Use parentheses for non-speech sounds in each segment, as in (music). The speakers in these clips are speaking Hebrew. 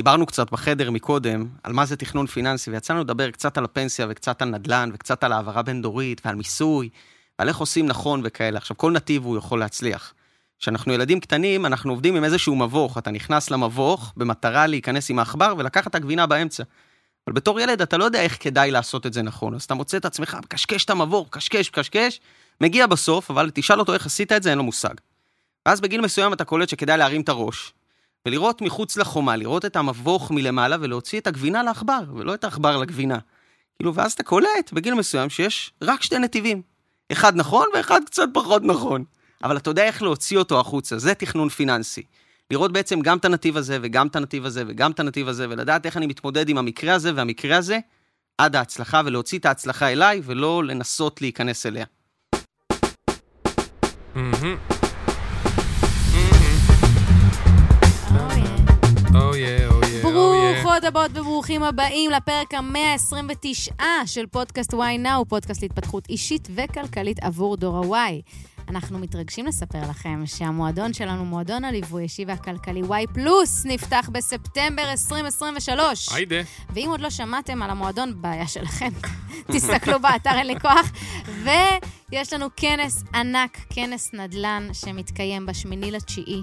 דיברנו קצת בחדר מקודם על מה זה תכנון פיננסי, ויצאנו לדבר קצת על הפנסיה וקצת על נדל"ן וקצת על העברה בין-דורית ועל מיסוי, ועל איך עושים נכון וכאלה. עכשיו, כל נתיב הוא יכול להצליח. כשאנחנו ילדים קטנים, אנחנו עובדים עם איזשהו מבוך. אתה נכנס למבוך במטרה להיכנס עם העכבר ולקחת את הגבינה באמצע. אבל בתור ילד אתה לא יודע איך כדאי לעשות את זה נכון, אז אתה מוצא את עצמך מקשקש את המבוך, קשקש, קשקש, מגיע בסוף, אבל תשאל אותו איך עשית את זה, אין לו מושג. ואז בגיל מסוים אתה קולט שכדאי להרים את הראש, ולראות מחוץ לחומה, לראות את המבוך מלמעלה ולהוציא את הגבינה לעכבר, ולא את העכבר לגבינה. כאילו, ואז אתה קולט בגיל מסוים שיש רק שתי נתיבים. אחד נכון ואחד קצת פחות נכון. אבל אתה יודע איך להוציא אותו החוצה, זה תכנון פיננסי. לראות בעצם גם את הנתיב הזה, וגם את הנתיב הזה, וגם את הנתיב הזה, ולדעת איך אני מתמודד עם המקרה הזה והמקרה הזה, עד ההצלחה, ולהוציא את ההצלחה אליי, ולא לנסות להיכנס אליה. מהמם. ברוכות הבאות וברוכים הבאים לפרק ה-129 של פודקאסט why now, פודקאסט להתפתחות אישית וכלכלית עבור דור ה-Y. אנחנו מתרגשים לספר לכם שהמועדון שלנו, מועדון הליווי האישי והכלכלי Y פלוס, נפתח בספטמבר 2023. היידה. ואם עוד לא שמעתם על המועדון, בעיה שלכם. (laughs) תסתכלו באתר, אין לי כוח. ויש לנו כנס ענק, כנס נדל"ן, שמתקיים בשמיני לתשיעי,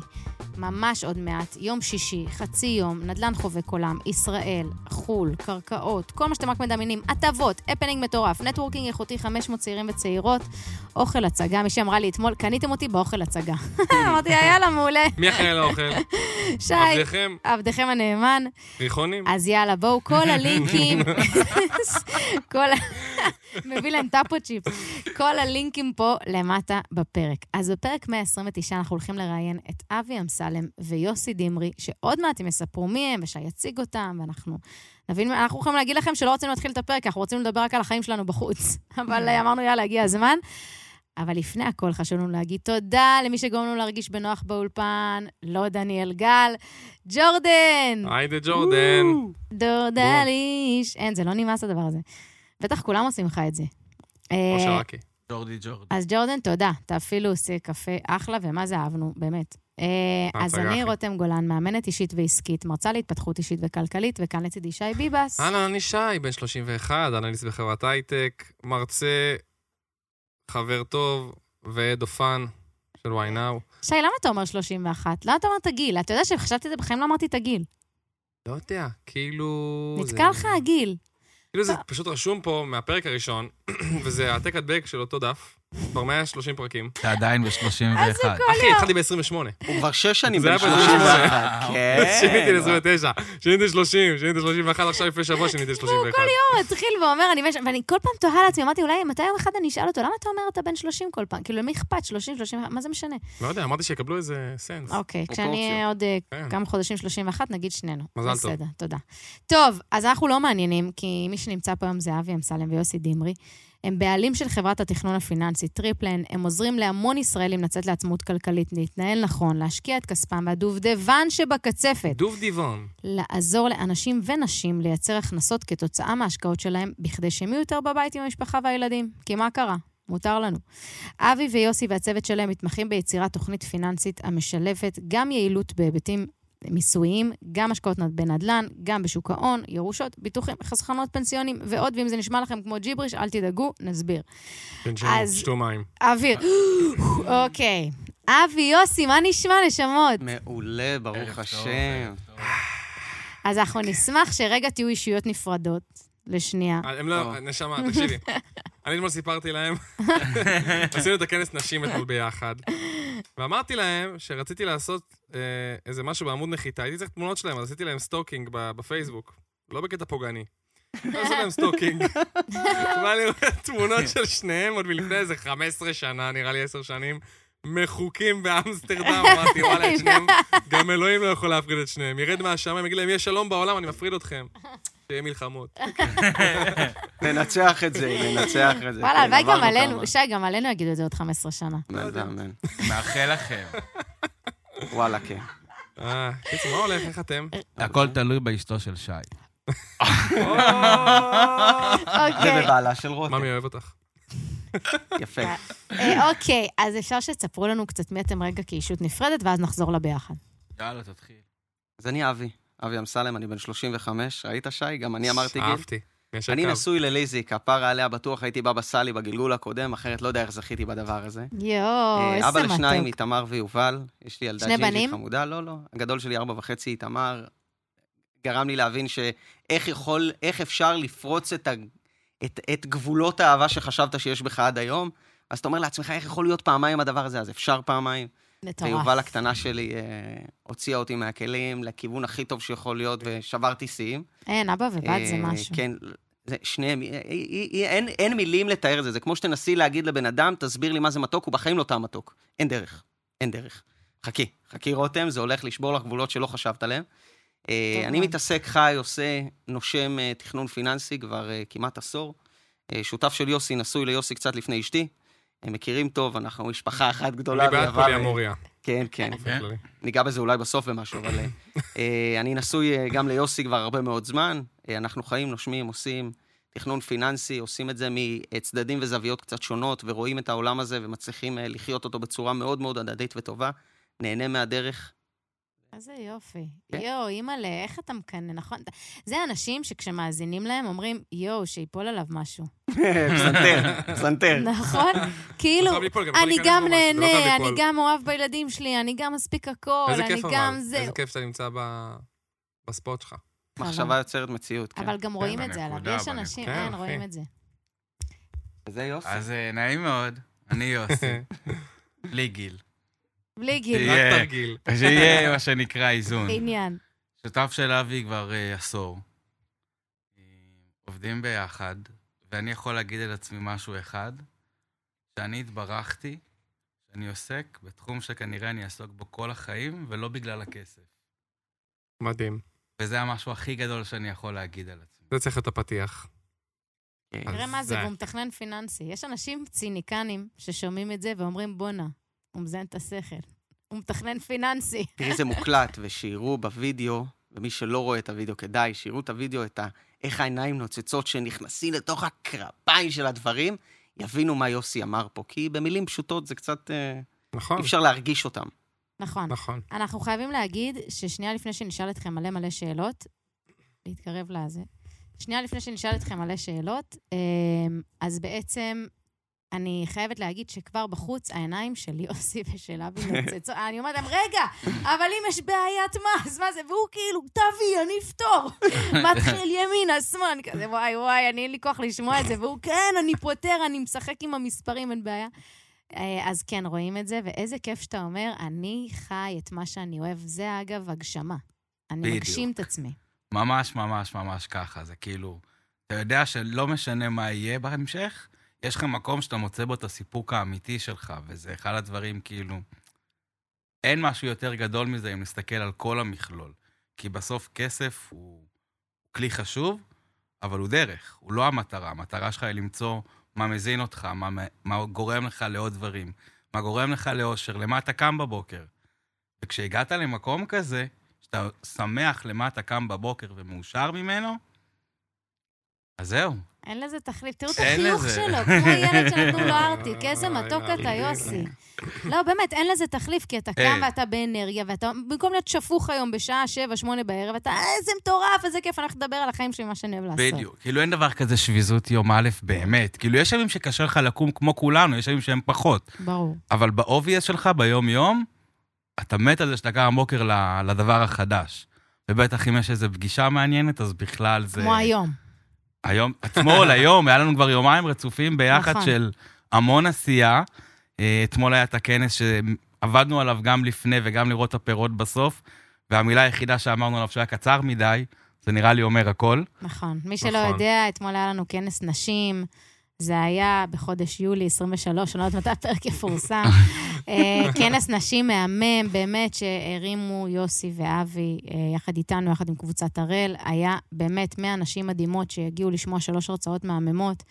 ממש עוד מעט, יום שישי, חצי יום, נדל"ן חובק עולם, ישראל, חו"ל, קרקעות, כל מה שאתם רק מדמיינים, הטבות, הפנינג מטורף, networking איכותי, 500 צעירים וצעירות, אוכל הצגה, מישהי אמרה לי אתמול, קניתם אותי באוכל הצגה. (laughs) אמרתי, יאללה, מעולה. מי אחראי על האוכל? שי, עבדכם? עבדכם הנאמן. ריחונים? אז יאללה, בואו, כל הלינקים, (laughs) (laughs) כל ה... מביא להם טאפו צ'יפ. כל הלינקים פה למטה בפרק. אז בפרק 129 אנחנו הולכים לראיין את אבי אמסלם ויוסי דמרי, שעוד מעט הם יספרו מי הם ושי יציג אותם, ואנחנו נבין, אנחנו יכולים להגיד לכם שלא רצינו להתחיל את הפרק, אנחנו רצינו לדבר רק על החיים שלנו בחוץ. אבל אמרנו, יאללה, הגיע הזמן. אבל לפני הכל חשוב לנו להגיד תודה למי שגורם לנו להרגיש בנוח באולפן, לא דניאל גל, ג'ורדן! היידה ג'ורדן. דורדליש. אין, זה לא נמאס הדבר הזה. בטח כולם עושים לך את זה. או אה, שרקי. ג'ורדי ג'ורדי. אז ג'ורדן, תודה. אתה אפילו עושה קפה אחלה, ומה זה אהבנו, באמת. אה, אז אני. רותם גולן, מאמנת אישית ועסקית, מרצה להתפתחות אישית וכלכלית, וכאן לצידי שי ביבס. אהלן, אני שי, בן 31, אנליסט בחברת הייטק, מרצה, חבר טוב ועד אופן של why now. שי, למה אתה אומר 31? למה אתה אומר את הגיל? אתה יודע שחשבתי את זה בחיים, לא אמרתי את הגיל. לא יודע, כאילו... נתקע לך הגיל. כאילו זה פשוט רשום פה מהפרק הראשון, (clears throat) וזה העתק הדבק של אותו דף, כבר 130 פרקים. אתה עדיין ב-31. אחי, התחלתי ב-28. הוא כבר שש שנים זה בן היה ב- 31. כן. שיניתי ל-29, שיניתי ל-30, שיניתי ל-31, עכשיו לפני שבוע שיניתי ל-31. כל יום מתחיל ואומר, ואני כל פעם תוהה לעצמי, אמרתי, אולי מתי יום אחד אני אשאל אותו, למה אתה אומר אתה בן 30 כל פעם? כאילו, למי אכפת? 30, 30, מה זה משנה? לא יודע, אמרתי שיקבלו איזה sense. אוקיי, כשאני עוד אה, כן. כמה חודשים 31, נגיד שנינו. מזל טוב. בסדר, תודה. טוב, אז אנחנו לא מעניינים, כי מי שנמצא פה היום זה אבי אמסלם ויוסי דמרי. הם בעלים של חברת התכנון הפיננסי טריפלן, הם עוזרים להמון ישראלים לצאת לעצמאות כלכלית, להתנהל נכון, להשקיע את כספם והדובדבן שבקצפת, דוב דיוון. לעזור לאנשים ונשים לייצר הכנסות כתוצאה מההשקעות שלהם, בכדי שהם יהיו יותר בבית עם המשפחה והילדים. כי מה קרה? מותר לנו. אבי ויוסי והצוות שלהם מתמחים ביצירת תוכנית פיננסית המשלבת גם יעילות בהיבטים מיסויים, גם השקעות בנדל"ן, גם בשוק ההון, ירושות, ביטוחים, חסכונות פנסיונים ועוד, ואם זה נשמע לכם כמו ג'יבריש, אל תדאגו, נסביר. אז- שתו מים. אוויר. (gasps) אוקיי. אבי, יוסי, מה נשמע, נשמות? מעולה, ברוך השם. אז אנחנו נשמח שרגע תהיו אישיות נפרדות לשנייה. הם לא, טוב. נשמה, תקשיבי. (laughs) אני אתמול סיפרתי להם, (laughs) עשינו את הכנס נשים אתמול ביחד, ואמרתי להם שרציתי לעשות אה, איזה משהו בעמוד נחיתה, הייתי צריך תמונות שלהם, אז עשיתי להם stalking בפייסבוק, לא בקטע פוגעני. (laughs) עשו להם stalking. ואני רואה תמונות של שניהם עוד מלפני איזה 15 שנה, נראה לי 10 שנים, מחוקים באמסטרדם, (laughs) אמרתי, וואלה, את (laughs) שניהם, גם אלוהים לא יכול להפריד את שניהם. ירד מהשמיים, יגיד להם, יש שלום בעולם, אני מפריד אתכם. שיהיה מלחמות. (laughs) ננצח את זה, ננצח את זה. וואלה, כן, הלוואי גם עלינו. שי, גם עלינו יגידו את זה עוד 15 שנה. אמן ואמן. (laughs) מאחל לכם. וואלה, כן. אה, קיצור, מה הולך? איך אתם? (laughs) הכל תלוי באשתו של שי. זה אוקיי. בבעלה של רותם. ממי אוהב אותך. יפה. אה, אוקיי, אז אפשר שתספרו לנו קצת מי אתם רגע כאישות נפרדת, ואז נחזור לביחד. יאללה, תתחיל. אז אני אבי. אבי אמסלם, אני בן 35, ראית, שי? גם אני אמרתי גיל. אהבתי. אני. נשוי לליזי, כפרה עליה בטוח הייתי בבא סאלי בגלגול הקודם, אחרת לא יודע איך זכיתי בדבר הזה. יואו, אה, איזה אבא לשניים, מתוק. איתמר ויובל, יש לי ילדה ג'ינג'ית? חמודה, לא, לא. הגדול שלי ארבע וחצי, איתמר, גרם לי להבין שאיך יכול, איך אפשר לפרוץ את, ה, את, את גבולות האהבה שחשבת שיש בך עד היום. אז אתה אומר לעצמך, איך יכול להיות פעמיים הדבר הזה? אז אפשר פעמיים. מטורף. ויובל הקטנה שלי אה, הוציאה אותי מהכלים לכיוון הכי טוב שיכול להיות, ושברתי שיאים. אין, אבא ובת זה אה, משהו. כן, זה שניהם, אה, אה, אה, אין, אין מילים לתאר את זה. זה כמו שתנסי להגיד לבן אדם, תסביר לי מה זה מתוק, הוא בחיים לא טעם מתוק. אין דרך, אין דרך. חכי, חכי רותם, זה הולך לשבור לך גבולות שלא חשבת עליהם. אה, אני. מתעסק, חי, עושה, נושם תכנון פיננסי כבר כמעט עשור. שותף של יוסי, נשוי ליוסי קצת לפני אשתי. הם מכירים טוב, אנחנו משפחה אחת גדולה. אני בעד אה, פוליאמוריה. כן, כן. כללי. ניגע בזה אולי בסוף במשהו, אבל אה, אה, אני נשוי גם ליוסי כבר הרבה מאוד זמן. אנחנו חיים, נושמים, עושים תכנון פיננסי, עושים את זה מצדדים וזוויות קצת שונות, ורואים את העולם הזה ומצליחים לחיות אותו בצורה מאוד מאוד הדדית וטובה. נהנה מהדרך. איזה יופי. כן. יואו, אימא'לה, איך אתה מקנא, נכון? זה אנשים שכשמאזינים להם אומרים, יואו, שיפול עליו משהו. (laughs) פסנתר, פסנתר. נכון? כאילו, אני גם לא נהנה, אני. גם אוהב בילדים שלי, אני גם מספיק הכל, אני גם זה. איזה כיף שאתה נמצא ב- בספוט שלך. מחשבה יוצרת מציאות, כן. אבל גם רואים את זה עליו. יש אנשים, כן, רואים. את זה. זה יוסי. אז אה, נעים מאוד, אני יוסי, (laughs) בלי גיל. בלי גיל. רק תרגיל. שיהיה מה שנקרא איזון. עניין. שותף של אבי כבר אה, עשור. עובדים ביחד, ואני יכול להגיד על עצמי משהו אחד, שאני התברכתי שאני עוסק בתחום שכנראה אני אעסוק בו כל החיים, ולא בגלל הכסף. מדהים. וזה המשהו הכי גדול שאני יכול להגיד על עצמי. זה צריך להיות הפתיח. תראה מה זה, זה- והוא מתכנן פיננסי. יש אנשים ציניקנים ששומעים את זה ואומרים, בואנה, הוא מזיין את השכל. הוא מתכנן פיננסי. (laughs) תראי, זה מוקלט, ושיראו בווידאו, ומי שלא רואה את הווידאו, כדאי, שיראו את הווידאו, את ה... איך העיניים נוצצות שנכנסים לתוך הקרביים של הדברים, יבינו מה יוסי אמר פה. כי במילים פשוטות זה קצת... אה, נכון, אי אפשר להרגיש אותם. נכון. נכון. אנחנו חייבים להגיד ששנייה לפני שנשאל אתכם מלא מלא שאלות, להתקרב לזה, שנייה לפני שנשאל אתכם מלא שאלות, אמ, אז בעצם אני חייבת להגיד שכבר בחוץ העיניים של יוסי (laughs) ושל אבי נוצצות. (laughs) אני אומרת להם, רגע, אבל אם יש בעיית מס, מה זה? והוא כאילו, תביא, אני אפתור. (laughs) מתחיל ימינה, שמאל, אני כזה, וואי, וואי, אני אין לי כוח לשמוע את זה. והוא, כן, אני פותר, אני משחק עם המספרים, אין בעיה. אה, אז כן, רואים את זה, ואיזה כיף שאתה אומר, אני חי את מה שאני אוהב. זה, אגב, הגשמה. אני בדיוק. מגשים את עצמי. ממש ממש ממש ככה, זה כאילו, אתה יודע שלא משנה מה יהיה בהמשך, יש לך מקום שאתה מוצא בו את הסיפוק האמיתי שלך, וזה אחד הדברים כאילו... אין משהו יותר גדול מזה אם נסתכל על כל המכלול. כי בסוף כסף הוא כלי חשוב, אבל הוא דרך, הוא לא המטרה. המטרה שלך היא למצוא מה מזין אותך, מה, מה גורם לך לעוד דברים, מה גורם לך לאושר, למה אתה קם בבוקר. וכשהגעת למקום כזה, שאתה שמח למה אתה קם בבוקר ומאושר ממנו, אז זהו. אין לזה תחליף. תראו את החיוך. שלו, כמו ילד שנתנו לו ארטיק. איזה מתוק וואי, אתה, וואי. יוסי. לא, באמת, אין לזה תחליף, כי אתה קם. ואתה באנרגיה, ואתה, במקום להיות שפוך היום בשעה שבע, שמונה בערב, אתה, איזה מטורף, איזה כיף, אני הולכת לדבר על החיים שלי, מה שאני אוהב לעשות. בדיוק. כאילו אין דבר כזה שביזות יום א' באמת. כאילו יש ימים שקשה לך לקום כמו כולנו, יש ימים שהם פחות. ברור. אבל באובייס שלך, ביום-יום, אתה מת על זה שאתה קם בבוקר לדבר החדש. ובטח אם יש איזו פגישה מעניינת, אז בכלל זה... כמו היום. היום, אתמול, היום, היה לנו כבר יומיים רצופים ביחד נכון. של המון עשייה. אה, אתמול היה את הכנס שעבדנו עליו גם לפני וגם לראות את הפירות בסוף, והמילה היחידה שאמרנו עליו שהיה קצר מדי, זה נראה לי אומר הכל. נכון. מי שלא נכון. יודע, אתמול היה לנו כנס נשים. זה היה בחודש יולי 23, אני לא יודעת מתי הפרק יפורסם. (laughs) אה, כנס נשים מהמם, באמת, שהרימו יוסי ואבי אה, יחד איתנו, יחד עם קבוצת הראל. היה באמת 100 נשים מדהימות שהגיעו לשמוע שלוש הרצאות מהממות.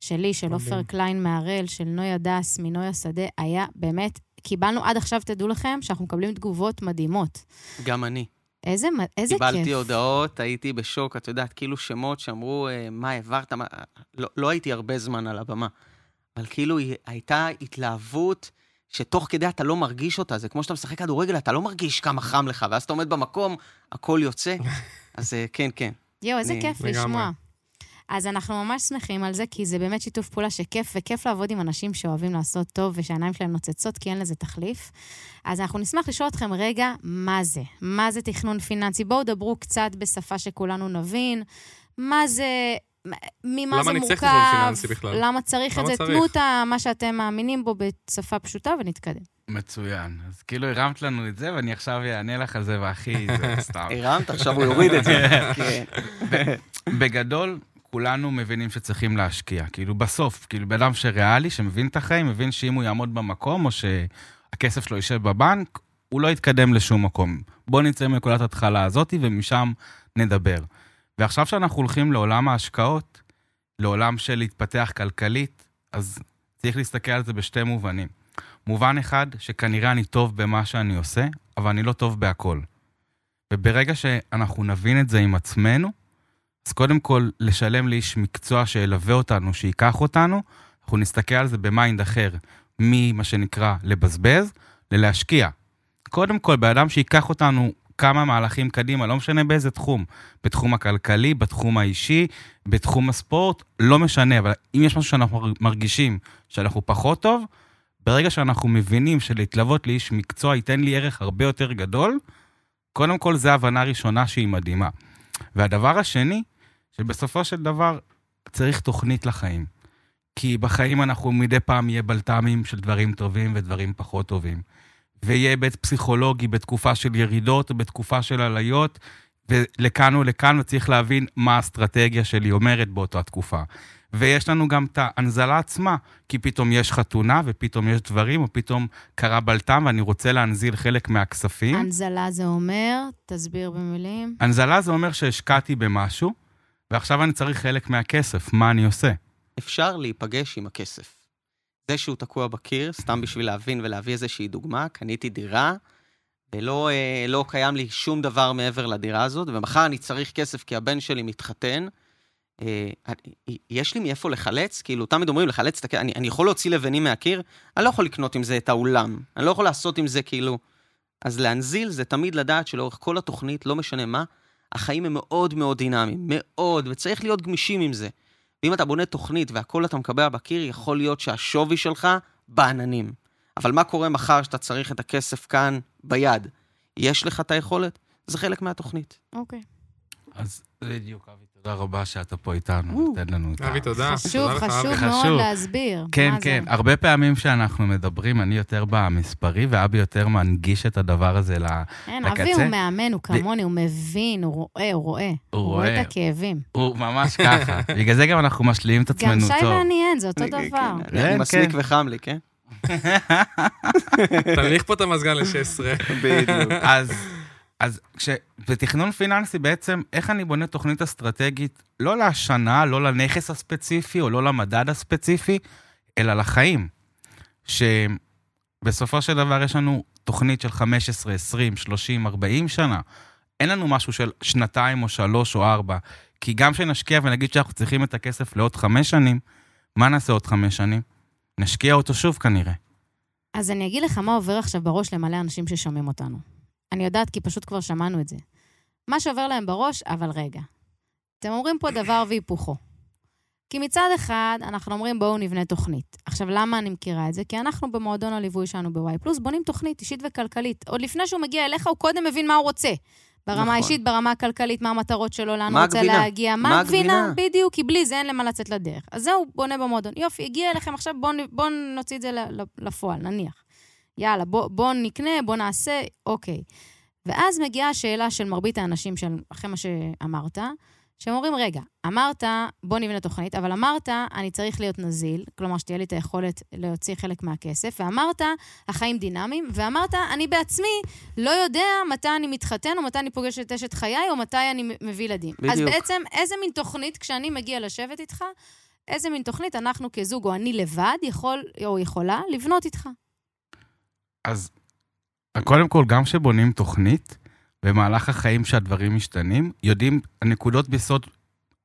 שלי, של. עופר קליין מהראל, של נויה דס מנויה שדה, היה באמת, קיבלנו עד עכשיו, תדעו לכם, שאנחנו מקבלים תגובות מדהימות. גם אני. איזה, איזה כיף. קיבלתי הודעות, הייתי בשוק, את יודעת, כאילו שמות שאמרו, אה, מה העברת, מה... לא, לא הייתי הרבה זמן על הבמה, אבל כאילו הייתה התלהבות, שתוך כדי אתה לא מרגיש אותה, זה כמו שאתה משחק כדורגל, אתה לא מרגיש כמה חם לך, ואז אתה עומד במקום, הכל יוצא. (laughs) אז אה, כן, כן. יואו, איזה אני- כיף. לשמוע. אז אנחנו ממש שמחים על זה, כי זה באמת שיתוף פעולה שכיף, וכיף לעבוד עם אנשים שאוהבים לעשות טוב ושהעיניים שלהם נוצצות, כי אין לזה תחליף. אז אנחנו נשמח לשאול אתכם רגע, מה זה? מה זה תכנון פיננסי? בואו דברו קצת בשפה שכולנו נבין. מה זה... ממה למה זה אני מורכב? צריך תכנון פיננסי בכלל? למה צריך את זה? תנו את מה שאתם מאמינים בו בשפה פשוטה ונתקדם. מצוין. אז כאילו הרמת לנו את זה, ואני עכשיו אענה לך על זה, והכי, זה (laughs) סתם. הרמת, עכשיו הוא יוריד את זה. כן. (laughs) בגדול, כולנו מבינים שצריכים להשקיע. כאילו, בסוף, כאילו, בן אדם שריאלי, שמבין את החיים, מבין שאם הוא יעמוד במקום, או שהכסף שלו יישב בבנק, הוא לא יתקדם לשום מקום. בואו נצא מנקודת ההתחלה הזאת, ומשם נדבר. ועכשיו שאנחנו הולכים לעולם ההשקעות, לעולם של להתפתח כלכלית, אז צריך להסתכל על זה בשתי מובנים. מובן אחד, שכנראה אני טוב במה שאני עושה, אבל אני לא טוב בהכל. וברגע שאנחנו נבין את זה עם עצמנו, אז קודם כל, לשלם לאיש מקצוע שילווה אותנו, שייקח אותנו, אנחנו נסתכל על זה ב mind אחר, ממה שנקרא לבזבז, ללהשקיע. קודם כל, באדם שייקח אותנו כמה מהלכים קדימה, לא משנה באיזה תחום, בתחום הכלכלי, בתחום האישי, בתחום הספורט, לא משנה, אבל אם יש משהו שאנחנו מרגישים שאנחנו פחות טוב, ברגע שאנחנו מבינים שלהתלוות לאיש מקצוע ייתן לי ערך הרבה יותר גדול, קודם כל, זו הבנה ראשונה שהיא מדהימה. והדבר השני, שבסופו של דבר צריך תוכנית לחיים. כי בחיים אנחנו מדי פעם יהיה בלת"מים של דברים טובים ודברים פחות טובים. ויהיה היבט פסיכולוגי בתקופה של ירידות ובתקופה של עליות, ולכאן ולכאן, וצריך להבין מה האסטרטגיה שלי אומרת באותה תקופה. ויש לנו גם את ההנזלה עצמה, כי פתאום יש חתונה, ופתאום יש דברים, או פתאום קרה בלת"ם, ואני רוצה להנזיל חלק מהכספים. הנזלה זה אומר, תסביר במילים. הנזלה זה אומר שהשקעתי במשהו, ועכשיו אני צריך חלק מהכסף, מה אני עושה? אפשר להיפגש עם הכסף. זה שהוא תקוע בקיר, סתם בשביל להבין ולהביא איזושהי דוגמה, קניתי דירה, ולא אה, לא קיים לי שום דבר מעבר לדירה הזאת, ומחר אני צריך כסף כי הבן שלי מתחתן. אה, יש לי מאיפה לחלץ? כאילו, תמיד אומרים לחלץ את הכסף, אני, אני יכול להוציא לבנים מהקיר, אני לא יכול לקנות עם זה את האולם, אני לא יכול לעשות עם זה כאילו... אז להנזיל זה תמיד לדעת שלאורך כל התוכנית, לא משנה מה, החיים הם מאוד מאוד דינמיים, מאוד, וצריך להיות גמישים עם זה. ואם אתה בונה תוכנית והכל אתה מקבע בקיר, יכול להיות שהשווי שלך בעננים. אבל מה קורה מחר שאתה צריך את הכסף כאן ביד? יש לך את היכולת? זה חלק מהתוכנית. אוקיי. אז בדיוק, אבי, תודה רבה שאתה פה איתנו. נותן לנו את ה... אבי, תודה. חשוב, חשוב. מאוד חשוב. להסביר. כן. כן. הרבה פעמים שאנחנו מדברים, אני יותר במספרי, ואבי יותר מנגיש את הדבר הזה. אין, לקצה. אבי הוא מאמן, הוא כמוני, הוא מבין, הוא רואה, הוא רואה. הוא רואה. את הכאבים. הוא ממש ככה. (laughs) בגלל זה גם אנחנו משלימים את גם עצמנו שי טוב. ואני אין, זה אותו כן, דבר. כן, כן, מסמיק כן. וחם לי, כן? (laughs) תנמיך פה את המזגן ל-16. בדיוק. אז, אז כש... בתכנון פיננסי בעצם, איך אני בונה תוכנית אסטרטגית, לא לשנה, לא לנכס הספציפי או לא למדד הספציפי, אלא לחיים. שבסופו של דבר יש לנו תוכנית של 15, 20, 30, 40 שנה. אין לנו משהו של שנתיים או שלוש או ארבע. כי גם כשנשקיע ונגיד שאנחנו צריכים את הכסף לעוד חמש שנים, מה נעשה עוד חמש שנים? נשקיע אותו שוב כנראה. אז אני אגיד לך מה עובר עכשיו בראש למלא אנשים ששומעים אותנו. אני יודעת כי פשוט כבר שמענו את זה. מה שעובר להם בראש, אבל רגע. אתם אומרים פה דבר והיפוכו. כי מצד אחד, אנחנו אומרים בואו נבנה תוכנית. עכשיו, למה אני מכירה את זה? כי אנחנו במועדון הליווי שלנו ב-Y פלוס בונים תוכנית אישית וכלכלית. עוד לפני שהוא מגיע אליך, הוא קודם מבין מה הוא רוצה. ברמה נכון. האישית, ברמה הכלכלית, מה המטרות שלו, לאן הוא רוצה הגבינה? להגיע, מה מה הגבינה? בדיוק, כי בלי זה אין למה לצאת לדרך. אז זהו, בונה במועדון. יופי, הגיע אליכם עכשיו, בואו בוא נוציא את זה לפועל, נניח. יאללה, בואו בוא נקנה, בואו נעשה, אוקיי. ואז מגיעה השאלה של מרבית האנשים, של, אחרי מה שאמרת, שהם אומרים, רגע, אמרת, בוא נבנה תוכנית, אבל אמרת, אני צריך להיות נזיל, כלומר שתהיה לי את היכולת להוציא חלק מהכסף, ואמרת, החיים דינמיים, ואמרת, אני בעצמי לא יודע מתי אני מתחתן, או מתי אני פוגש את אשת חיי, או מתי אני מביא ילדים. אז בדיוק. בעצם, איזה מין תוכנית, כשאני מגיע לשבת איתך, איזה מין תוכנית אנחנו כזוג, או אני לבד, יכול או יכולה לבנות איתך? אז קודם כל, גם כשבונים תוכנית, במהלך החיים שהדברים משתנים, יודעים, הנקודות ביסוד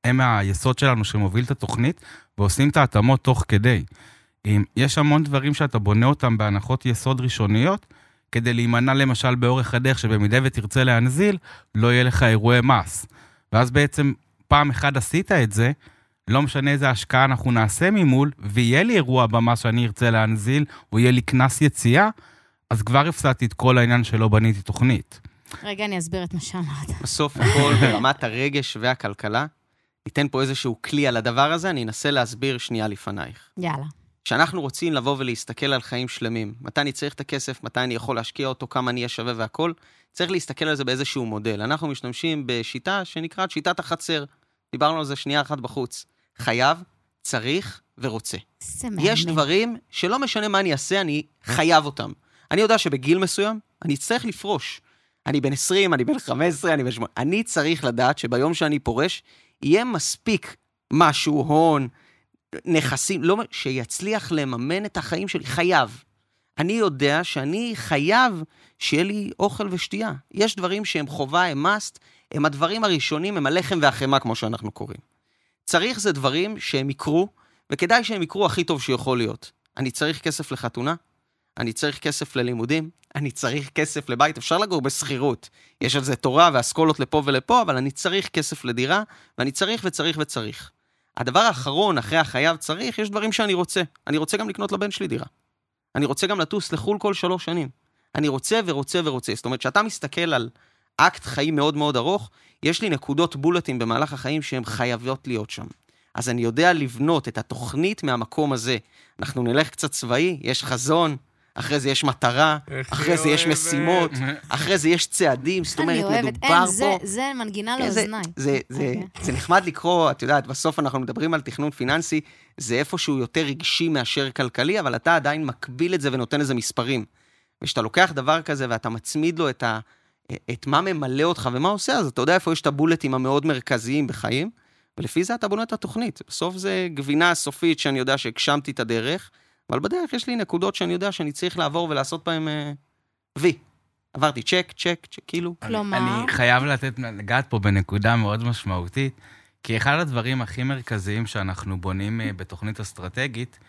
הם היסוד שלנו שמוביל את התוכנית, ועושים את ההתאמות תוך כדי. אם יש המון דברים שאתה בונה אותם בהנחות יסוד ראשוניות, כדי להימנע למשל באורך הדרך, שבמידה ותרצה להנזיל, לא יהיה לך אירועי מס. ואז בעצם פעם אחת עשית את זה, לא משנה איזה השקעה אנחנו נעשה ממול, ויהיה לי אירוע במס שאני ארצה להנזיל, או יהיה לי קנס יציאה, אז כבר הפסדתי את כל העניין שלא בניתי תוכנית. רגע, אני אסביר את מה שאמרת. בסוף הכל ברמת הרגש והכלכלה. ניתן פה איזשהו כלי על הדבר הזה, אני אנסה להסביר שנייה לפנייך. יאללה. כשאנחנו רוצים לבוא ולהסתכל על חיים שלמים, מתי אני צריך את הכסף, מתי אני יכול להשקיע אותו, כמה אני אהיה שווה והכול, צריך להסתכל על זה באיזשהו מודל. אנחנו משתמשים בשיטה שנקראת שיטת החצר. דיברנו על זה שנייה אחת בחוץ. חייב, צריך ורוצה. זה מהמם. יש דברים שלא משנה מה אני אעשה, אני חייב אותם. אני יודע שבגיל מסוים אני אצטרך לפרוש. אני בן 20, אני בן 15, אני בן 8. אני צריך לדעת שביום שאני פורש, יהיה מספיק משהו, הון, נכסים, לא, שיצליח לממן את החיים שלי. חייב. אני יודע שאני חייב שיהיה לי אוכל ושתייה. יש דברים שהם חובה, הם must, הם הדברים הראשונים, הם הלחם והחמאה, כמו שאנחנו קוראים. צריך זה דברים שהם יקרו, וכדאי שהם יקרו הכי טוב שיכול להיות. אני צריך כסף לחתונה, אני צריך כסף ללימודים, אני צריך כסף לבית, אפשר לגור בשכירות. יש על זה תורה ואסכולות לפה ולפה, אבל אני צריך כסף לדירה, ואני צריך וצריך וצריך. הדבר האחרון, אחרי החייב צריך, יש דברים שאני רוצה. אני רוצה גם לקנות לבן שלי דירה. אני רוצה גם לטוס לחו"ל כל שלוש שנים. אני רוצה ורוצה ורוצה. זאת אומרת, כשאתה מסתכל על אקט חיים מאוד מאוד ארוך, יש לי נקודות בולטים במהלך החיים שהן חייבות להיות שם. אז אני יודע לבנות את התוכנית מהמקום הזה. אנחנו נלך קצת צבאי, יש חזון, אחרי זה יש מטרה, אחרי זה יש אוהבת. משימות, אחרי זה יש צעדים, זאת אני אומרת, אוהבת, מדובר אין, זה, פה... זה מנגינה כן, זה, אוקיי. זה נחמד לקרוא, את יודעת, בסוף אנחנו מדברים על תכנון פיננסי, זה איפשהו יותר רגשי מאשר כלכלי, אבל אתה עדיין מקביל את זה ונותן לזה מספרים. וכשאתה לוקח דבר כזה ואתה מצמיד לו את, ה, את מה ממלא אותך ומה עושה, אז אתה יודע איפה יש את הבולטים המאוד מרכזיים בחיים, ולפי זה אתה בונה את התוכנית. בסוף זה גבינה סופית שאני יודע שהגשמתי את הדרך, אבל בדרך יש לי נקודות שאני יודע שאני צריך לעבור ולעשות בהן אה, וי. עברתי צ'ק, צ'ק, צ'ק, כאילו. כלומר? אני, אני חייב לתת, לגעת פה בנקודה מאוד משמעותית, כי אחד הדברים הכי מרכזיים שאנחנו בונים אה, בתוכנית אסטרטגית,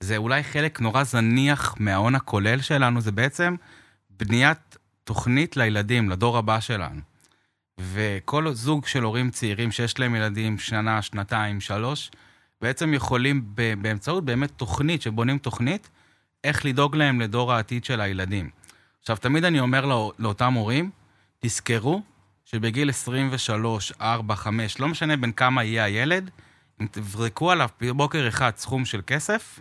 זה אולי חלק נורא זניח מההון הכולל שלנו, זה בעצם בניית תוכנית לילדים, לדור הבא שלנו. וכל זוג של הורים צעירים שיש להם ילדים שנה, שנתיים, שלוש, בעצם יכולים באמצעות באמת תוכנית, שבונים תוכנית, איך לדאוג להם לדור העתיד של הילדים. עכשיו, תמיד אני אומר לא, לאותם הורים, תזכרו שבגיל 23, 4, 5, לא משנה בין כמה יהיה הילד, אם תזרקו עליו בבוקר אחד סכום של כסף,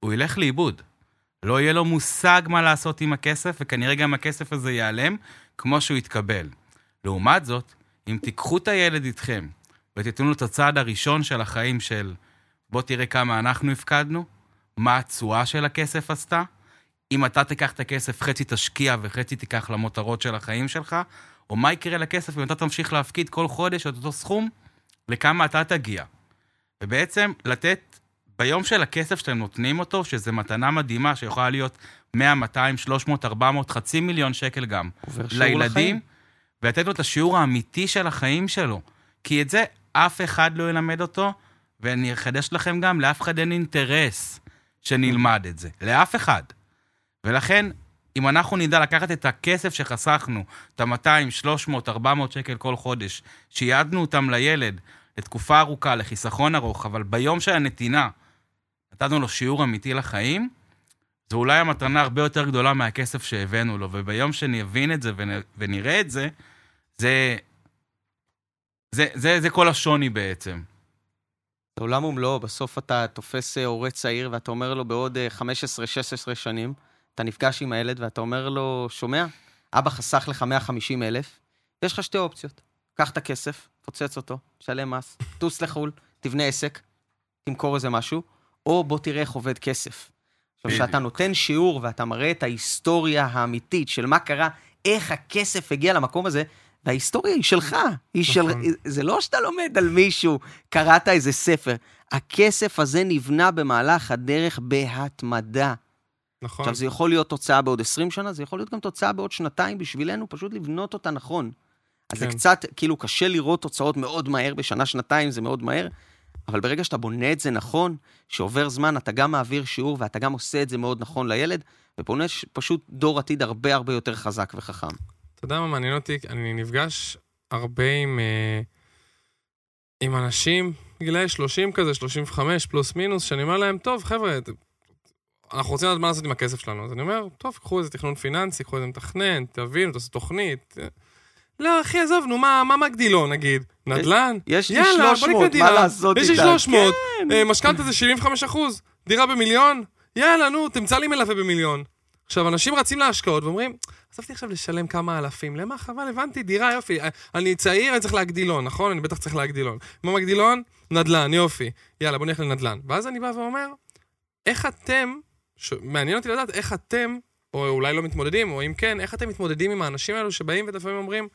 הוא ילך לאיבוד. לא יהיה לו מושג מה לעשות עם הכסף, וכנראה גם הכסף הזה ייעלם כמו שהוא יתקבל. לעומת זאת, אם תיקחו את הילד איתכם ותיתנו לו את הצעד הראשון של החיים של בוא תראה כמה אנחנו הפקדנו, מה התשואה של הכסף עשתה, אם אתה תיקח את הכסף, חצי תשקיע וחצי תיקח למותרות של החיים שלך, או מה יקרה לכסף אם אתה תמשיך להפקיד כל חודש את אותו סכום, לכמה אתה תגיע. ובעצם לתת, ביום של הכסף שאתם נותנים אותו, שזו מתנה מדהימה שיכולה להיות 100, 200, 300, 400, חצי מיליון שקל גם, לילדים, לחיים. ולתת לו את השיעור האמיתי של החיים שלו. כי את זה אף אחד לא ילמד אותו, ואני אחדש לכם גם, לאף אחד אין אינטרס שנלמד את זה. לאף אחד. ולכן, אם אנחנו נדע לקחת את הכסף שחסכנו, את ה-200, 300, 400 שקל כל חודש, שייעדנו אותם לילד לתקופה ארוכה, לחיסכון ארוך, אבל ביום של הנתינה נתנו לו שיעור אמיתי לחיים, זו אולי המתנה הרבה יותר גדולה מהכסף שהבאנו לו, וביום שנבין את זה ונ- ונראה את זה, זה, זה, זה, זה כל השוני בעצם. זה עולם ומלואו, בסוף אתה תופס אה, הורה צעיר ואתה אומר לו בעוד אה, 15-16 שנים, אתה נפגש עם הילד ואתה אומר לו, שומע? אבא חסך לך 150 אלף, יש לך שתי אופציות. קח את הכסף, פוצץ אותו, שלם מס, טוס לחו"ל, תבנה עסק, תמכור איזה משהו, או בוא תראה איך עובד כסף. עכשיו, כשאתה. נותן שיעור ואתה מראה את ההיסטוריה האמיתית של מה קרה, איך הכסף הגיע למקום הזה, וההיסטוריה היא שלך, היא של... נכון. זה לא שאתה לומד על מישהו, קראת איזה ספר. הכסף הזה נבנה במהלך הדרך בהתמדה. נכון. עכשיו, זה יכול להיות תוצאה בעוד 20 שנה, זה יכול להיות גם תוצאה בעוד שנתיים בשבילנו, פשוט לבנות אותה נכון. אז זה כן. קצת, כאילו, קשה לראות תוצאות מאוד מהר, בשנה, שנתיים זה מאוד מהר, אבל ברגע שאתה בונה את זה נכון, שעובר זמן, אתה גם מעביר שיעור ואתה גם עושה את זה מאוד נכון לילד, ובונה ש- פשוט דור עתיד הרבה הרבה יותר חזק וחכם. אתה יודע מה מעניין אותי? אני נפגש הרבה עם, אה, עם אנשים, גילאי 30 כזה, 35 פלוס מינוס, שאני אומר להם, טוב, חבר'ה, אנחנו רוצים לדעת מה לעשות עם הכסף שלנו. אז אני אומר, טוב, קחו איזה תכנון פיננסי, קחו איזה מתכנן, תבינו, תעשו תוכנית. לא, אחי, עזוב, נו, מה, מה מגדילו, נגיד? נדל"ן? יש לי יאללה, בוא 300, נקנה מה. לעשות יש לי איתה? 300, כן. אה, משכנתה זה 75 אחוז, דירה במיליון? יאללה, נו, תמצא לי מלווה במיליון. עכשיו, אנשים רצים להשקעות ואומרים, עזבתי עכשיו לשלם כמה אלפים, למה חבל, הבנתי, דירה, יופי. אני צעיר, אני צריך להגדיל הון, נכון? אני בטח צריך להגדיל הון. מה מגדיל הון? נדל"ן, יופי. יאללה, בוא נלך לנדל"ן. ואז אני בא ואומר, איך אתם, ש... מעניין אותי לדעת איך אתם, או אולי לא מתמודדים, או אם כן, איך אתם מתמודדים עם האנשים האלו שבאים ולפעמים אומרים,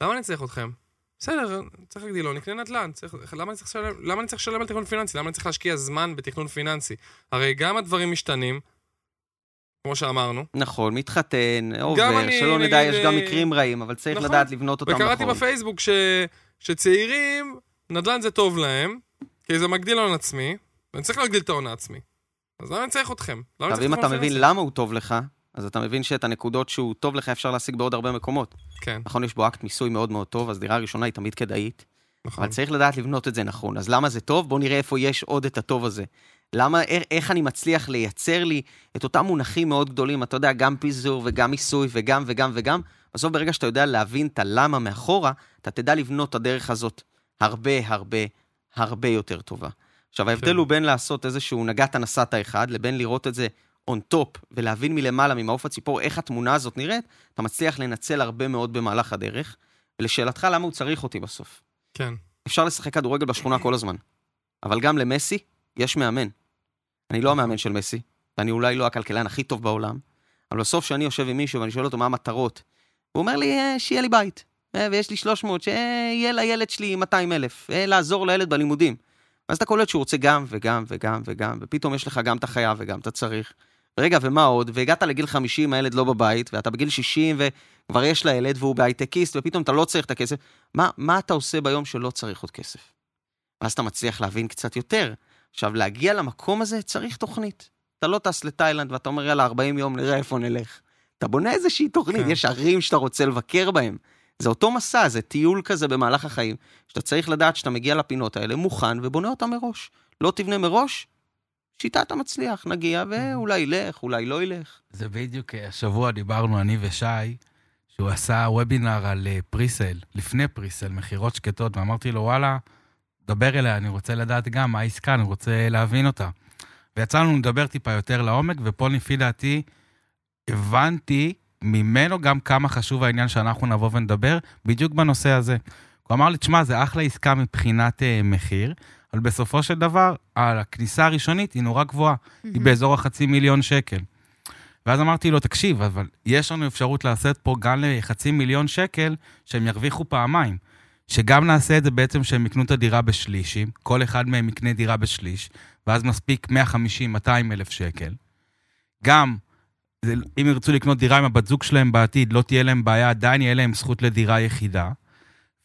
למה אני צריך אתכם? בסדר, צריך להגדיל הון, נקנה נדל"ן. צריך, למה, אני לשלם, למה אני צריך לשלם על תכנון פיננסי? למה אני צריך להשקיע זמן בתכנון פיננסי? הרי גם הדברים משתנים, כמו שאמרנו, נכון, מתחתן, עובר, אני, שלא נדע, נגיד, יש גם אה, מקרים רעים, אבל צריך נכון. לדעת לבנות אותם נכון. וקראתי בפייסבוק ש... שצעירים, נדל"ן זה טוב להם, כי זה מגדיל הון עצמי, ואני צריך להגדיל את ההון העצמי. אז למה אני צריך אתכם? למה אני עכשיו, צריך אם אתה מבין פיננסי? למה הוא טוב לך, אז אתה מבין שאת הנקודות שהוא טוב לך אפשר להשיג בעוד הרבה מקומות. כן, נכון, יש בו אקט מיסוי מאוד מאוד טוב, אז דירה ראשונה היא תמיד כדאית, נכון. אבל צריך לדעת לבנות את זה נכון. אז למה זה טוב? בואו נראה איפה יש עוד את הטוב הזה. למה, איך, אני מצליח לייצר לי את אותם מונחים מאוד גדולים, אתה יודע, גם פיזור וגם מיסוי וגם וגם וגם, בסוף ברגע שאתה יודע להבין את הלמה מאחורה, אתה תדע לבנות את הדרך הזאת הרבה הרבה הרבה יותר טובה. עכשיו, ההבדל כן. הוא בין לעשות איזשהו נגעת נסעת אחד, לבין לראות את זה on top, ולהבין מלמעלה, ממעוף הציפור, איך התמונה הזאת נראית, אתה מצליח לנצל הרבה מאוד במהלך הדרך. ולשאלתך, למה הוא צריך אותי בסוף? כן, אפשר לשחק כדורגל בשכונה כל הזמן, אבל גם למסי יש מאמן. אני לא המאמן של מסי, ואני אולי לא הכלכלן הכי טוב בעולם, אבל בסוף כשאני יושב עם מישהו ואני שואל אותו מה המטרות, הוא אומר לי, "אה, שיהיה לי בית, אה, ויש לי 300, שיהיה לילד שלי 200 אלף, אה, לעזור לילד בלימודים. ואז אתה קולט שהוא רוצה גם וגם וגם וגם, ופתאום יש לך גם את החייב וגם אתה צריך. רגע, ומה עוד? והגעת לגיל 50, הילד לא בבית, ואתה בגיל 60 וכבר יש לילד והוא בהייטקיסט, ופתאום אתה לא צריך את הכסף. מה, מה אתה עושה ביום שלא צריך עוד כסף? ואז אתה מצליח להבין קצת יותר. עכשיו, להגיע למקום הזה צריך תוכנית. אתה לא טס לתאילנד ואתה אומר, יאללה, 40 יום, נראה איפה נלך. אתה בונה איזושהי תוכנית, כן. יש ערים שאתה רוצה לבקר בהם. זה אותו מסע, זה טיול כזה במהלך החיים, שאתה צריך לדעת שאתה מגיע לפינות האלה מוכן ובונה אותם מראש. לא תבנה מראש, שיטה אתה מצליח, נגיע, ואולי ילך, אולי לא ילך. זה בדיוק, אה, השבוע דיברנו, אני ושי, שהוא עשה וובינר על אה, פריסל, לפני פריסל, מכירות שקטות, ואמרתי לו, וואלה, דבר אליה, אני רוצה לדעת גם מה העסקה, אני רוצה להבין אותה. ויצא לנו לדבר טיפה יותר לעומק, ופה לפי דעתי, הבנתי ממנו גם כמה חשוב העניין שאנחנו נבוא ונדבר בדיוק בנושא הזה. הוא אמר לי, תשמע, זה אחלה עסקה מבחינת אה, מחיר, אבל בסופו של דבר, הכניסה הראשונית היא נורא גבוהה. היא באזור החצי מיליון שקל. ואז אמרתי לו, תקשיב, אבל יש לנו אפשרות לעשות פה גם לחצי מיליון שקל, שהם ירוויחו פעמיים. שגם נעשה את זה בעצם שהם יקנו את הדירה בשלישים, כל אחד מהם יקנה דירה בשליש, ואז מספיק 150-200 אלף שקל. גם, אם ירצו לקנות דירה עם הבת זוג שלהם בעתיד, לא תהיה להם בעיה, עדיין יהיה להם זכות לדירה יחידה.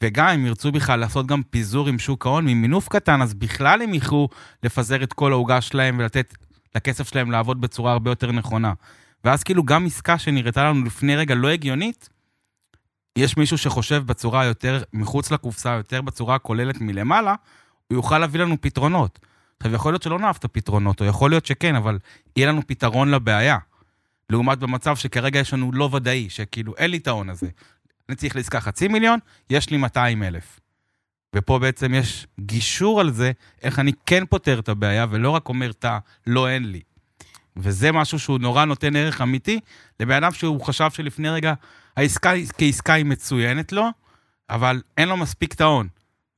וגם אם ירצו בכלל לעשות גם פיזור עם שוק ההון, ממינוף קטן, אז בכלל הם יוכלו לפזר את כל העוגה שלהם ולתת לכסף שלהם לעבוד בצורה הרבה יותר נכונה. ואז כאילו גם עסקה שנראתה לנו לפני רגע לא הגיונית, יש מישהו שחושב בצורה יותר מחוץ לקופסה, יותר בצורה הכוללת מלמעלה, הוא יוכל להביא לנו פתרונות. עכשיו, יכול להיות שלא נאהב את הפתרונות, או יכול להיות שכן, אבל יהיה לנו פתרון לבעיה. לעומת במצב שכרגע יש לנו לא ודאי, שכאילו אין לי את ההון הזה. אני צריך לעסקה חצי מיליון, יש לי 200 אלף. ופה בעצם יש גישור על זה, איך אני כן פותר את הבעיה, ולא רק אומר את ה"לא אין לי". וזה משהו שהוא נורא נותן ערך אמיתי לבן אדם שהוא חשב שלפני רגע העסקה כעסקה היא מצוינת לו, אבל אין לו מספיק את ההון.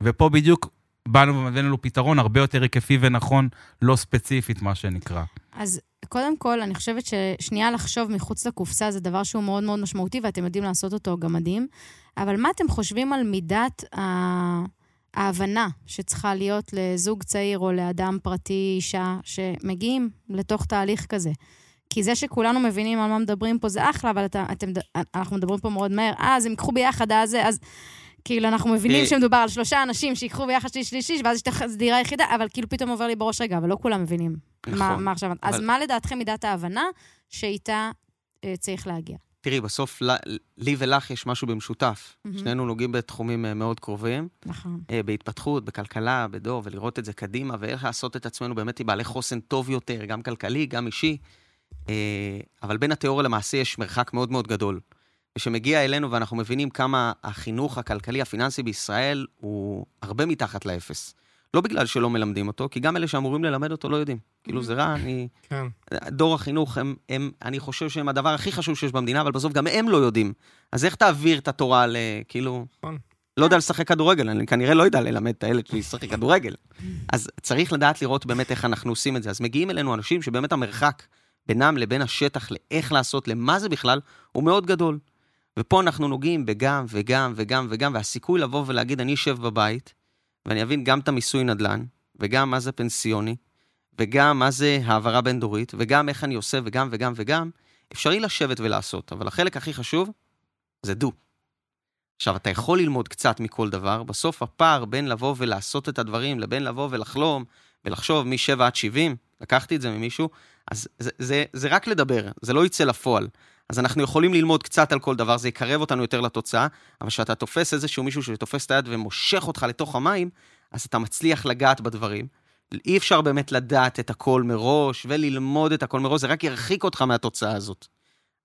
ופה בדיוק באנו והבאנו לו פתרון הרבה יותר היקפי ונכון, לא ספציפית, מה שנקרא. אז קודם כל, אני חושבת ששנייה לחשוב מחוץ לקופסה זה דבר שהוא מאוד מאוד משמעותי, ואתם יודעים לעשות אותו גם מדהים. אבל מה אתם חושבים על מידת ה- ההבנה שצריכה להיות לזוג צעיר או לאדם פרטי, אישה, שמגיעים לתוך תהליך כזה? כי זה שכולנו מבינים על מה מדברים פה זה אחלה, אבל אתה, אתם, אנחנו מדברים פה מאוד מהר. אה, אז הם ייקחו ביחד, אז זה, אז... כאילו, אנחנו מבינים תראי- שמדובר על שלושה אנשים שיקחו ביחד שליש, שליש, שליש, ואז יש את הדירה היחידה, אבל כאילו פתאום עובר לי בראש רגע, אבל לא כולם מבינים. מה, נכון. מה עכשיו? אז אבל- מה לדעתכם מידת ההבנה שאיתה אה, צריך להגיע? תראי, בסוף לי ולך יש משהו במשותף. מהמם. שנינו נוגעים בתחומים אה, מאוד קרובים, נכון. אה, בהתפתחות, בכלכלה, בדור, ולראות את זה קדימה, ואיך לעשות את עצמנו באמת עם בעלי חוסן טוב יותר, גם כלכלי, גם אישי. אה, אבל בין התיאוריה למעשה יש מרחק מאוד מאוד גדול. ושמגיע אלינו ואנחנו מבינים כמה החינוך הכלכלי הפיננסי בישראל הוא הרבה מתחת לאפס. לא בגלל שלא מלמדים אותו, כי גם אלה שאמורים ללמד אותו לא יודעים. כאילו זה רע, אני... כן. דור החינוך, הם, הם, אני חושב שהם הדבר הכי חשוב שיש במדינה, אבל בסוף גם הם לא יודעים. אז איך תעביר את התורה ל... כאילו... נכון. לא יודע לשחק כדורגל, אני כנראה לא יודע ללמד את הילד שלי לשחק כדורגל. אז צריך לדעת לראות באמת איך אנחנו עושים את זה. אז מגיעים אלינו אנשים שבאמת המרחק בינם לבין השטח, לאיך לעשות, למה זה בכלל, הוא מאוד גדול. ופה אנחנו נוגעים בגם וגם וגם וגם, והסיכוי לבוא ולהגיד, אני אשב בבית, ואני אבין גם את המיסוי נדל"ן, וגם מה זה פנסיוני, וגם מה זה העברה בין-דורית, וגם איך אני עושה, וגם וגם וגם, אפשרי לשבת ולעשות. אבל החלק הכי חשוב זה דו. עכשיו, אתה יכול ללמוד קצת מכל דבר, בסוף הפער בין לבוא ולעשות את הדברים לבין לבוא ולחלום ולחשוב מ-7 עד 70, לקחתי את זה ממישהו, אז זה, זה, זה רק לדבר, זה לא יצא לפועל. אז אנחנו יכולים ללמוד קצת על כל דבר, זה יקרב אותנו יותר לתוצאה, אבל כשאתה תופס איזשהו מישהו שתופס את היד ומושך אותך לתוך המים, אז אתה מצליח לגעת בדברים. אי אפשר באמת לדעת את הכל מראש וללמוד את הכל מראש, זה רק ירחיק אותך מהתוצאה הזאת.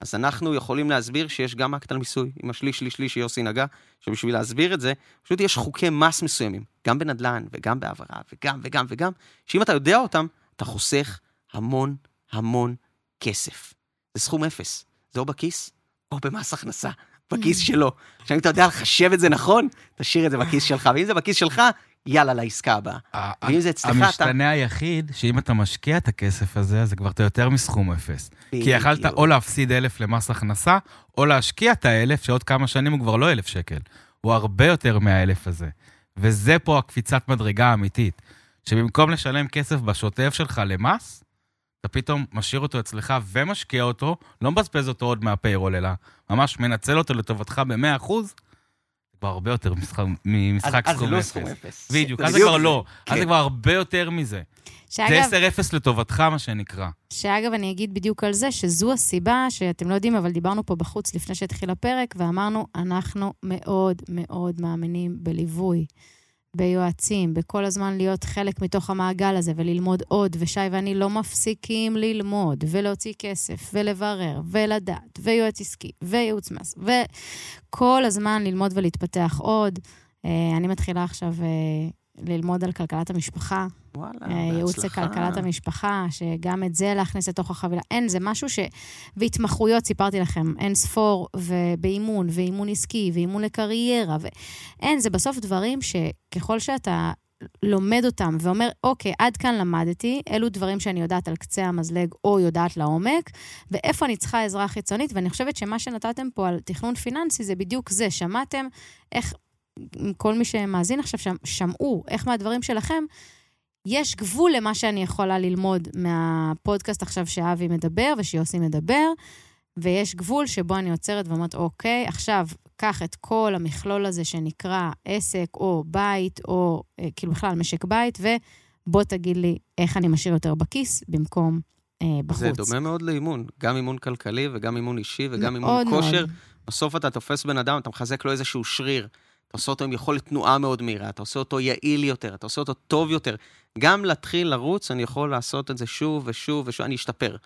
אז אנחנו יכולים להסביר שיש גם אקט על מיסוי, עם השליש, שליש, שליש שיוסי נגע, שבשביל להסביר את זה, פשוט יש חוקי מס מסוימים, גם בנדל"ן וגם בהעברה וגם וגם וגם, שאם אתה יודע אותם, אתה חוסך המון המון כסף. זה סכום אפס. זה או בכיס או במס הכנסה, בכיס שלו. עכשיו, אם אתה יודע לחשב את זה נכון, תשאיר את זה בכיס שלך, ואם זה בכיס שלך, יאללה לעסקה הבאה. ואם זה אצלך, אתה... המשתנה היחיד, שאם אתה משקיע את הכסף הזה, אז זה כבר אתה יותר מסכום אפס. כי יכלת. או להפסיד אלף למס הכנסה, או להשקיע את האלף, שעוד כמה שנים הוא כבר לא אלף שקל. הוא הרבה יותר מהאלף הזה. וזה פה הקפיצת מדרגה האמיתית. שבמקום לשלם כסף בשוטף שלך למס, אתה פתאום משאיר אותו אצלך ומשקיע אותו, לא מבזבז אותו עוד מהפיירול, אלא ממש מנצל אותו לטובתך ב-100%, זה כבר הרבה יותר משחק, ממשחק אז- אז זה סכום לא אפס. סכום אפס. בדיוק, זה אז זה כבר זה. לא. אז כן. זה כבר הרבה יותר מזה. זה שאגב, 10-0 לטובתך, מה שנקרא. שאגב, אני אגיד בדיוק על זה, שזו הסיבה שאתם לא יודעים, אבל דיברנו פה בחוץ לפני שהתחיל הפרק, ואמרנו, אנחנו מאוד מאוד מאמינים בליווי, ביועצים, בכל הזמן להיות חלק מתוך המעגל הזה וללמוד עוד, ושי ואני לא מפסיקים ללמוד, ולהוציא כסף, ולברר, ולדעת, ויועץ עסקי, וייעוץ מס, וכל הזמן ללמוד ולהתפתח עוד. אה, אני מתחילה עכשיו אה, ללמוד על כלכלת המשפחה, וואלה, אה, ייעוץ בהצלחה. לכלכלת המשפחה, שגם את זה להכניס לתוך החבילה. אין, זה משהו ש... והתמחויות, סיפרתי לכם, אין ספור, ובאימון, ואימון עסקי, ואימון לקריירה, ואין, זה בסוף דברים שככל שאתה לומד אותם ואומר, אוקיי, עד כאן למדתי, אלו דברים שאני יודעת על קצה המזלג או יודעת לעומק, ואיפה אני צריכה עזרה חיצונית, ואני חושבת שמה שנתתם פה על תכנון פיננסי זה בדיוק זה. שמעתם איך, כל מי שמאזין עכשיו, שמ, שמעו איך מהדברים שלכם, יש גבול למה שאני יכולה ללמוד מהפודקאסט עכשיו שאבי מדבר ושיוסי מדבר, ויש גבול שבו אני עוצרת ואומרת, אוקיי, עכשיו, קח את כל המכלול הזה שנקרא עסק או בית, או אה, כאילו בכלל משק בית, ובוא תגיד לי איך אני משאיר יותר בכיס במקום אה, בחוץ. זה דומה מאוד לאימון, גם אימון כלכלי וגם אימון אישי וגם אימון כושר. מאוד. בסוף אתה תופס בן אדם, אתה מחזק לו איזשהו שריר. אתה עושה אותו עם יכולת תנועה מאוד מהירה, אתה עושה אותו יעיל יותר, אתה עושה אותו טוב יותר. גם להתחיל לרוץ, אני יכול לעשות את זה שוב ושוב ושוב, אני אשתפר.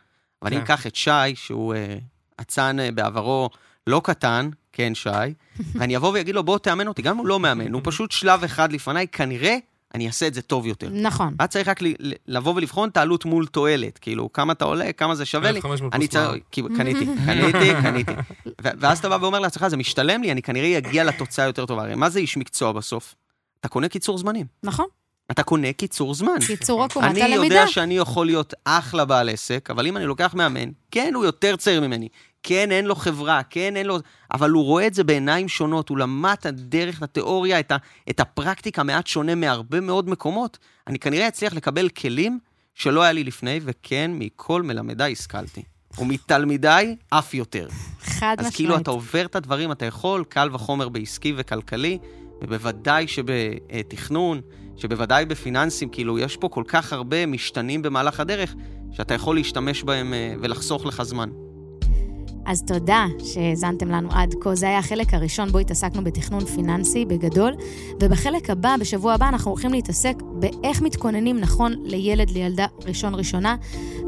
אבל אם כן. אקח את שי, שהוא אה, אצן אה, בעברו לא קטן, כן, שי, (laughs) ואני אבוא ואגיד לו, בוא תאמן אותי, גם הוא לא מאמן, הוא (laughs) פשוט שלב אחד לפניי, כנראה אני אעשה את זה טוב יותר. נכון. ואז צריך רק לבוא ולבחון את העלות מול תועלת, כאילו, כמה אתה עולה, כמה זה שווה לי. 1,500 אני פלוס מע"מ. צריך, כי קניתי, קניתי, (laughs) קניתי. ו- ואז אתה בא ואומר לעצמך, זה משתלם לי, אני כנראה אגיע לתוצאה יותר טובה. הרי מה זה איש מקצוע בסוף? אתה קונה קיצור זמנים. נכון. אתה קונה קיצור זמן. קיצור עקומת אני הלמידה. יודע שאני יכול להיות אחלה בעל עסק, אבל אם אני לוקח מאמן, כן, הוא יותר צעיר ממני, כן, אין לו חברה, כן, אין לו... אבל הוא רואה את זה בעיניים שונות, הוא למד את הדרך, את התיאוריה, את, ה... את הפרקטיקה מעט שונה מהרבה מאוד מקומות. אני כנראה אצליח לקבל כלים שלא היה לי לפני, וכן, מכל מלמדיי השכלתי. ומתלמידיי אף יותר. חד אז משמעית. כאילו אתה עובר את הדברים, אתה יכול, קל וחומר בעסקי וכלכלי, ובוודאי שבתכנון, שבוודאי בפיננסים, כאילו יש פה כל כך הרבה משתנים במהלך הדרך, שאתה יכול להשתמש בהם אה, ולחסוך לך זמן. אז תודה שהאזנתם לנו עד כה. זה היה החלק הראשון בו התעסקנו בתכנון פיננסי בגדול, ובחלק הבא, בשבוע הבא, אנחנו הולכים להתעסק באיך מתכוננים נכון לילד, לילדה ראשון ראשונה,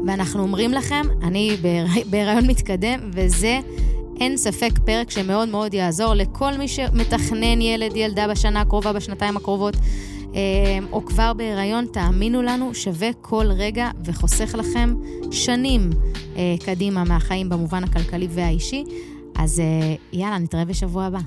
ואנחנו אומרים לכם, אני בהיר- בהיריון מתקדם, וזה... אין ספק פרק שמאוד מאוד יעזור לכל מי שמתכנן ילד, ילדה בשנה הקרובה, בשנתיים הקרובות, או כבר בהיריון, תאמינו לנו, שווה כל רגע וחוסך לכם שנים אה, קדימה מהחיים במובן הכלכלי והאישי. אז אה, יאללה, נתראה בשבוע הבא.